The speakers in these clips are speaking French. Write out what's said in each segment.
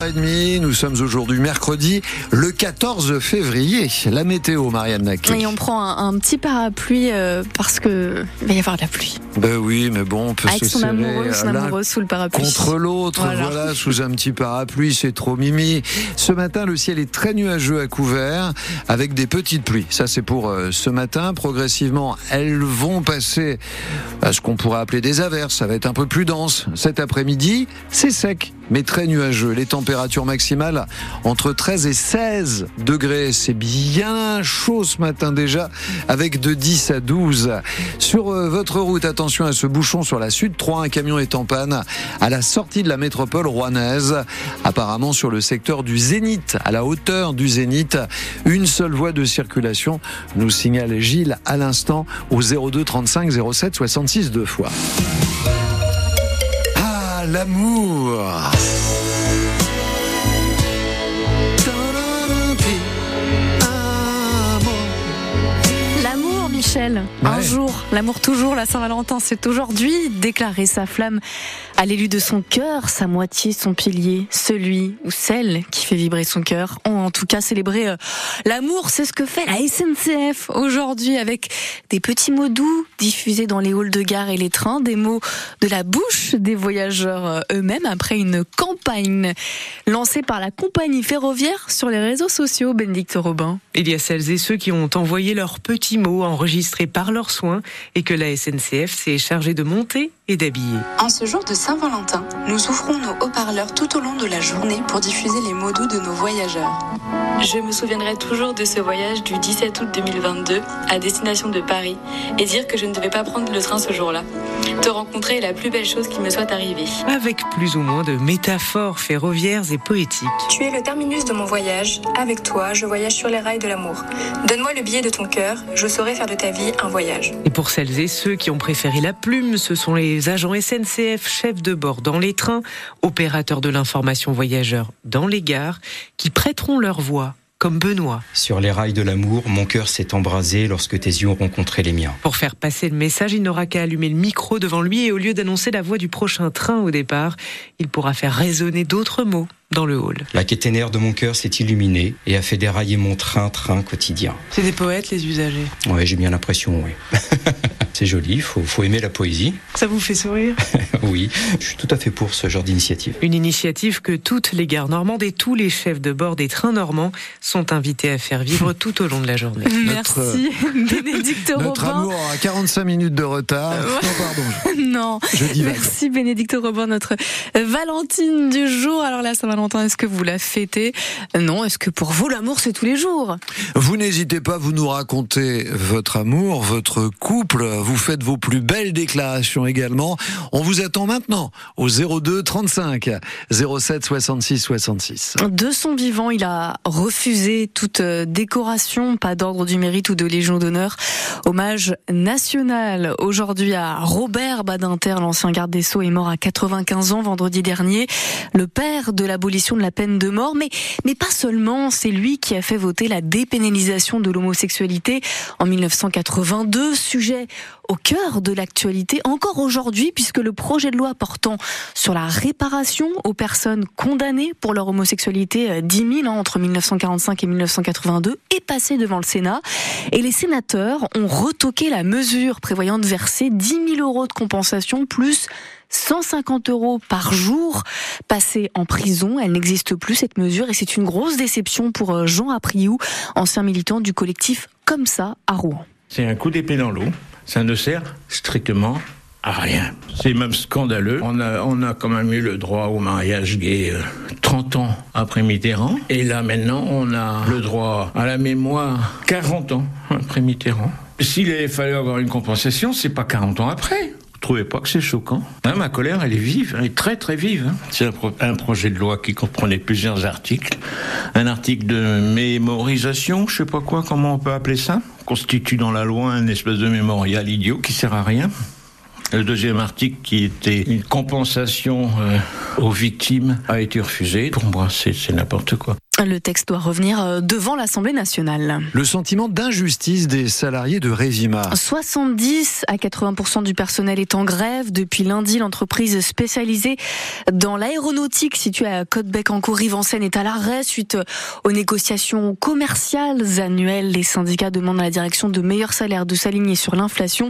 h nous sommes aujourd'hui mercredi le 14 février. La météo, Marianne. Et on prend un, un petit parapluie euh, parce que il va y avoir de la pluie. Ben oui, mais bon, on peut Avec se son serrer amoureux, son l'un amoureux sous le parapluie. contre l'autre, voilà. Voilà. sous un petit parapluie, c'est trop mimi. Ce matin, le ciel est très nuageux à couvert, avec des petites pluies. Ça, c'est pour euh, ce matin. Progressivement, elles vont passer à ce qu'on pourrait appeler des averses. Ça va être un peu plus dense. Cet après-midi, c'est sec, mais très nuageux. Les températures maximales entre 13 et 16 degrés. C'est bien chaud ce matin déjà, avec de 10 à 12. Sur euh, votre route, attention à ce bouchon sur la Sud 3. Un camion est en panne à la sortie de la métropole rouennaise. Apparemment sur le secteur du Zénith, à la hauteur du Zénith. Une seule voie de circulation, nous signale Gilles à l'instant au 02 35 07 66 deux fois. Ah, l'amour Un jour, l'amour toujours, la Saint-Valentin, c'est aujourd'hui. Déclarer sa flamme à l'élu de son cœur, sa moitié, son pilier, celui ou celle qui fait vibrer son cœur. Ont en tout cas célébré euh, l'amour, c'est ce que fait la SNCF aujourd'hui avec des petits mots doux diffusés dans les halls de gare et les trains, des mots de la bouche des voyageurs euh, eux-mêmes après une campagne lancée par la compagnie ferroviaire sur les réseaux sociaux, Bénédicte Robin. Il y a celles et ceux qui ont envoyé leurs petits mots enregistrés par leurs soins et que la SNCF s'est chargée de monter et d'habiller. En ce jour de Saint-Valentin, nous ouvrons nos haut-parleurs tout au long de la journée pour diffuser les mots doux de nos voyageurs. Je me souviendrai toujours de ce voyage du 17 août 2022 à destination de Paris et dire que je ne devais pas prendre le train ce jour-là. Te rencontrer est la plus belle chose qui me soit arrivée. Avec plus ou moins de métaphores ferroviaires et poétiques. Tu es le terminus de mon voyage. Avec toi, je voyage sur les rails de l'amour. Donne-moi le billet de ton cœur, je saurai faire de ta vie un voyage. Et pour celles et ceux qui ont préféré la plume, ce sont les agents SNCF, chefs de bord dans les trains, opérateurs de l'information voyageurs dans les gares, qui prêteront leur voix, comme Benoît, Sur les rails de l'amour, mon cœur s'est embrasé lorsque tes yeux ont rencontré les miens. Pour faire passer le message, il n'aura qu'à allumer le micro devant lui et au lieu d'annoncer la voix du prochain train au départ, il pourra faire résonner d'autres mots dans le hall. La caténaire de mon cœur s'est illuminée et a fait dérailler mon train-train quotidien. C'est des poètes, les usagers? Ouais, j'ai bien l'impression, oui. C'est joli, faut, faut aimer la poésie. Ça vous fait sourire? Oui, je suis tout à fait pour ce genre d'initiative. Une initiative que toutes les gares normandes et tous les chefs de bord des trains normands sont invités à faire vivre tout au long de la journée. Notre- Merci, Bénédicte Notre Robin. amour a 45 minutes de retard. Non, pardon. Non. Je. Merci Bénédicte Robin, notre Valentine du jour. Alors là, Saint-Valentin, est-ce que vous la fêtez? Non. Est-ce que pour vous, l'amour, c'est tous les jours? Vous n'hésitez pas, vous nous racontez votre amour, votre couple, vous faites vos plus belles déclarations également. On vous attend maintenant au 02 35 07 66 66. De son vivant, il a refusé toute euh, décoration, pas d'ordre du mérite ou de Légion d'honneur. Hommage national aujourd'hui à Robert Badinter, l'ancien garde des Sceaux, est mort à 95 ans vendredi dernier. Le père de l'abolition de la peine de mort, mais, mais pas seulement, c'est lui qui a fait voter la dépénalisation de l'homosexualité en 1982, sujet au cœur de l'actualité encore aujourd'hui puisque le projet de loi portant sur la réparation aux personnes condamnées pour leur homosexualité, euh, 10 000 hein, entre 1945 et 1982, est passé devant le Sénat et les sénateurs ont retoqué la mesure prévoyant de verser 10 000 euros de compensation plus 150 euros par jour passé en prison. Elle n'existe plus cette mesure et c'est une grosse déception pour euh, Jean Apriou, ancien militant du collectif Comme ça à Rouen. C'est un coup d'épée dans l'eau. Ça ne sert strictement à rien. C'est même scandaleux. On a, on a quand même eu le droit au mariage gay euh, 30 ans après Mitterrand. Et là, maintenant, on a le droit à la mémoire 40 ans après Mitterrand. S'il avait fallu avoir une compensation, c'est pas 40 ans après. Vous trouvez pas que c'est choquant? Hein, Ma colère, elle est vive, elle est très très vive. hein. C'est un, pro- un projet de loi qui comprenait plusieurs articles. Un article de mémorisation, je sais pas quoi, comment on peut appeler ça, constitue dans la loi un espèce de mémorial idiot qui sert à rien. Le deuxième article, qui était une compensation euh, aux victimes, a été refusé. Pour moi, c'est c'est n'importe quoi. Le texte doit revenir euh, devant l'Assemblée nationale. Le sentiment d'injustice des salariés de Résima. 70 à 80% du personnel est en grève. Depuis lundi, l'entreprise spécialisée dans l'aéronautique située à Côte-Bec-en-Cour, Rive-en-Seine est à l'arrêt suite aux négociations commerciales annuelles. Les syndicats demandent à la direction de meilleurs salaires de s'aligner sur l'inflation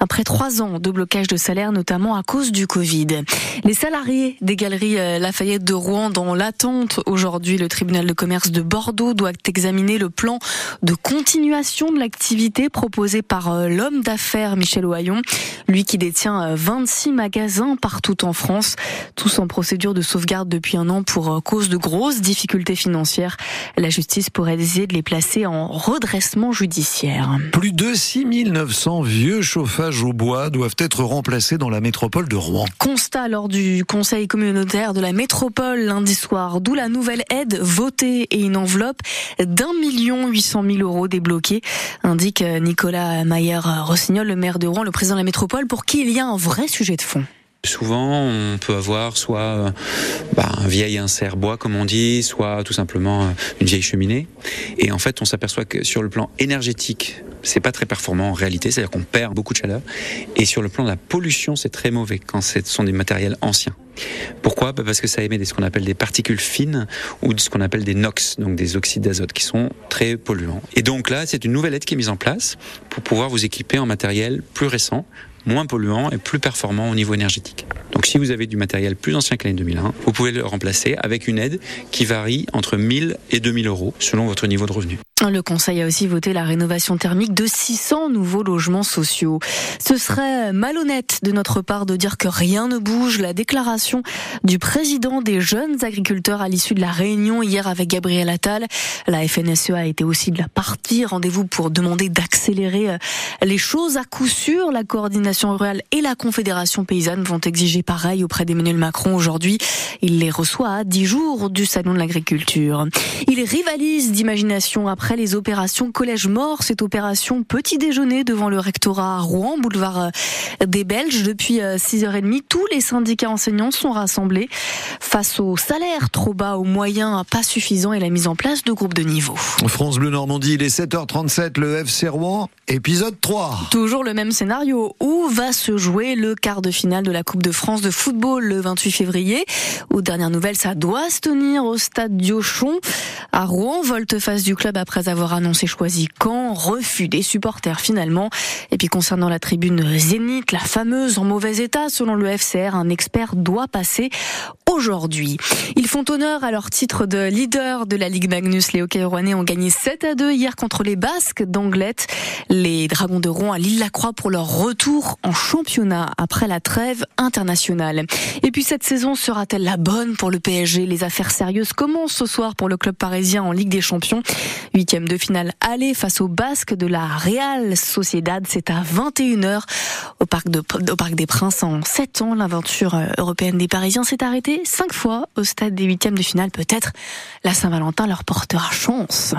après trois ans de blocage de salaire, notamment à cause du Covid. Les salariés des galeries euh, Lafayette de Rouen dans l'attente aujourd'hui, le tribunal de commerce de Bordeaux doit examiner le plan de continuation de l'activité proposé par euh, l'homme d'affaires Michel Ohaillon, lui qui détient 26 euh, magasins partout en France, tous en procédure de sauvegarde depuis un an pour euh, cause de grosses difficultés financières. La justice pourrait décider de les placer en redressement judiciaire. Plus de 6900 vieux chauffages au bois doivent être remplacés dans la métropole de Rouen. Constat lors du conseil communautaire de la métropole lundi soir, d'où la nouvelle aide votée et une enveloppe d'un million huit cent mille euros débloqués, indique Nicolas Mayer-Rossignol, le maire de Rouen, le président de la métropole, pour qui il y a un vrai sujet de fond. Souvent, on peut avoir soit euh, bah, un vieil insert bois, comme on dit, soit tout simplement euh, une vieille cheminée. Et en fait, on s'aperçoit que sur le plan énergétique, c'est pas très performant en réalité, c'est-à-dire qu'on perd beaucoup de chaleur. Et sur le plan de la pollution, c'est très mauvais quand ce sont des matériels anciens. Pourquoi? Bah, Parce que ça émet ce qu'on appelle des particules fines ou ce qu'on appelle des NOx, donc des oxydes d'azote, qui sont très polluants. Et donc là, c'est une nouvelle aide qui est mise en place pour pouvoir vous équiper en matériel plus récent, moins polluant et plus performant au niveau énergétique. Donc si vous avez du matériel plus ancien que l'année 2001, vous pouvez le remplacer avec une aide qui varie entre 1000 et 2000 euros selon votre niveau de revenu. Le Conseil a aussi voté la rénovation thermique de 600 nouveaux logements sociaux. Ce serait malhonnête de notre part de dire que rien ne bouge. La déclaration du président des jeunes agriculteurs à l'issue de la réunion hier avec Gabriel Attal. La FNSEA a été aussi de la partie. Rendez-vous pour demander d'accélérer euh, les choses. À coup sûr, la coordination rurale et la Confédération paysanne vont exiger pareil auprès d'Emmanuel Macron aujourd'hui. Il les reçoit à 10 jours du Salon de l'agriculture. Il rivalise d'imagination après les opérations Collège Mort, cette opération petit déjeuner devant le rectorat à Rouen, boulevard euh, des Belges. Depuis 6h30, euh, tous les syndicats enseignants sont rassemblés face aux salaires trop bas, aux moyens pas suffisants et la mise en place de groupes de niveau. France Bleu Normandie, il est 7h37, le FC Rouen, épisode 3. Toujours le même scénario. Où va se jouer le quart de finale de la Coupe de France de football le 28 février. Aux dernières nouvelles, ça doit se tenir au stade Diochon à Rouen. Volte-face du club après avoir annoncé choisi quand, refus des supporters finalement. Et puis concernant la tribune Zénith, la fameuse en mauvais état selon le FCR, un expert doit passer aujourd'hui. Ils font honneur à leur titre de leader de la Ligue Magnus. Les hockey rouennais ont gagné 7 à 2 hier contre les Basques d'Anglette. Les Dragons de Rouen à l'île-la-Croix pour leur retour en championnat après la trêve internationale. Et puis cette saison sera-t-elle la bonne pour le PSG Les affaires sérieuses commencent ce soir pour le club parisien en Ligue des Champions. Huitième de finale aller face aux Basques de la Real Sociedad. C'est à 21h au Parc, au Parc des Princes. En 7 ans, l'aventure euh, européenne des Parisiens s'est arrêtée cinq fois au stade des huitièmes de finale. Peut-être la Saint-Valentin leur portera chance.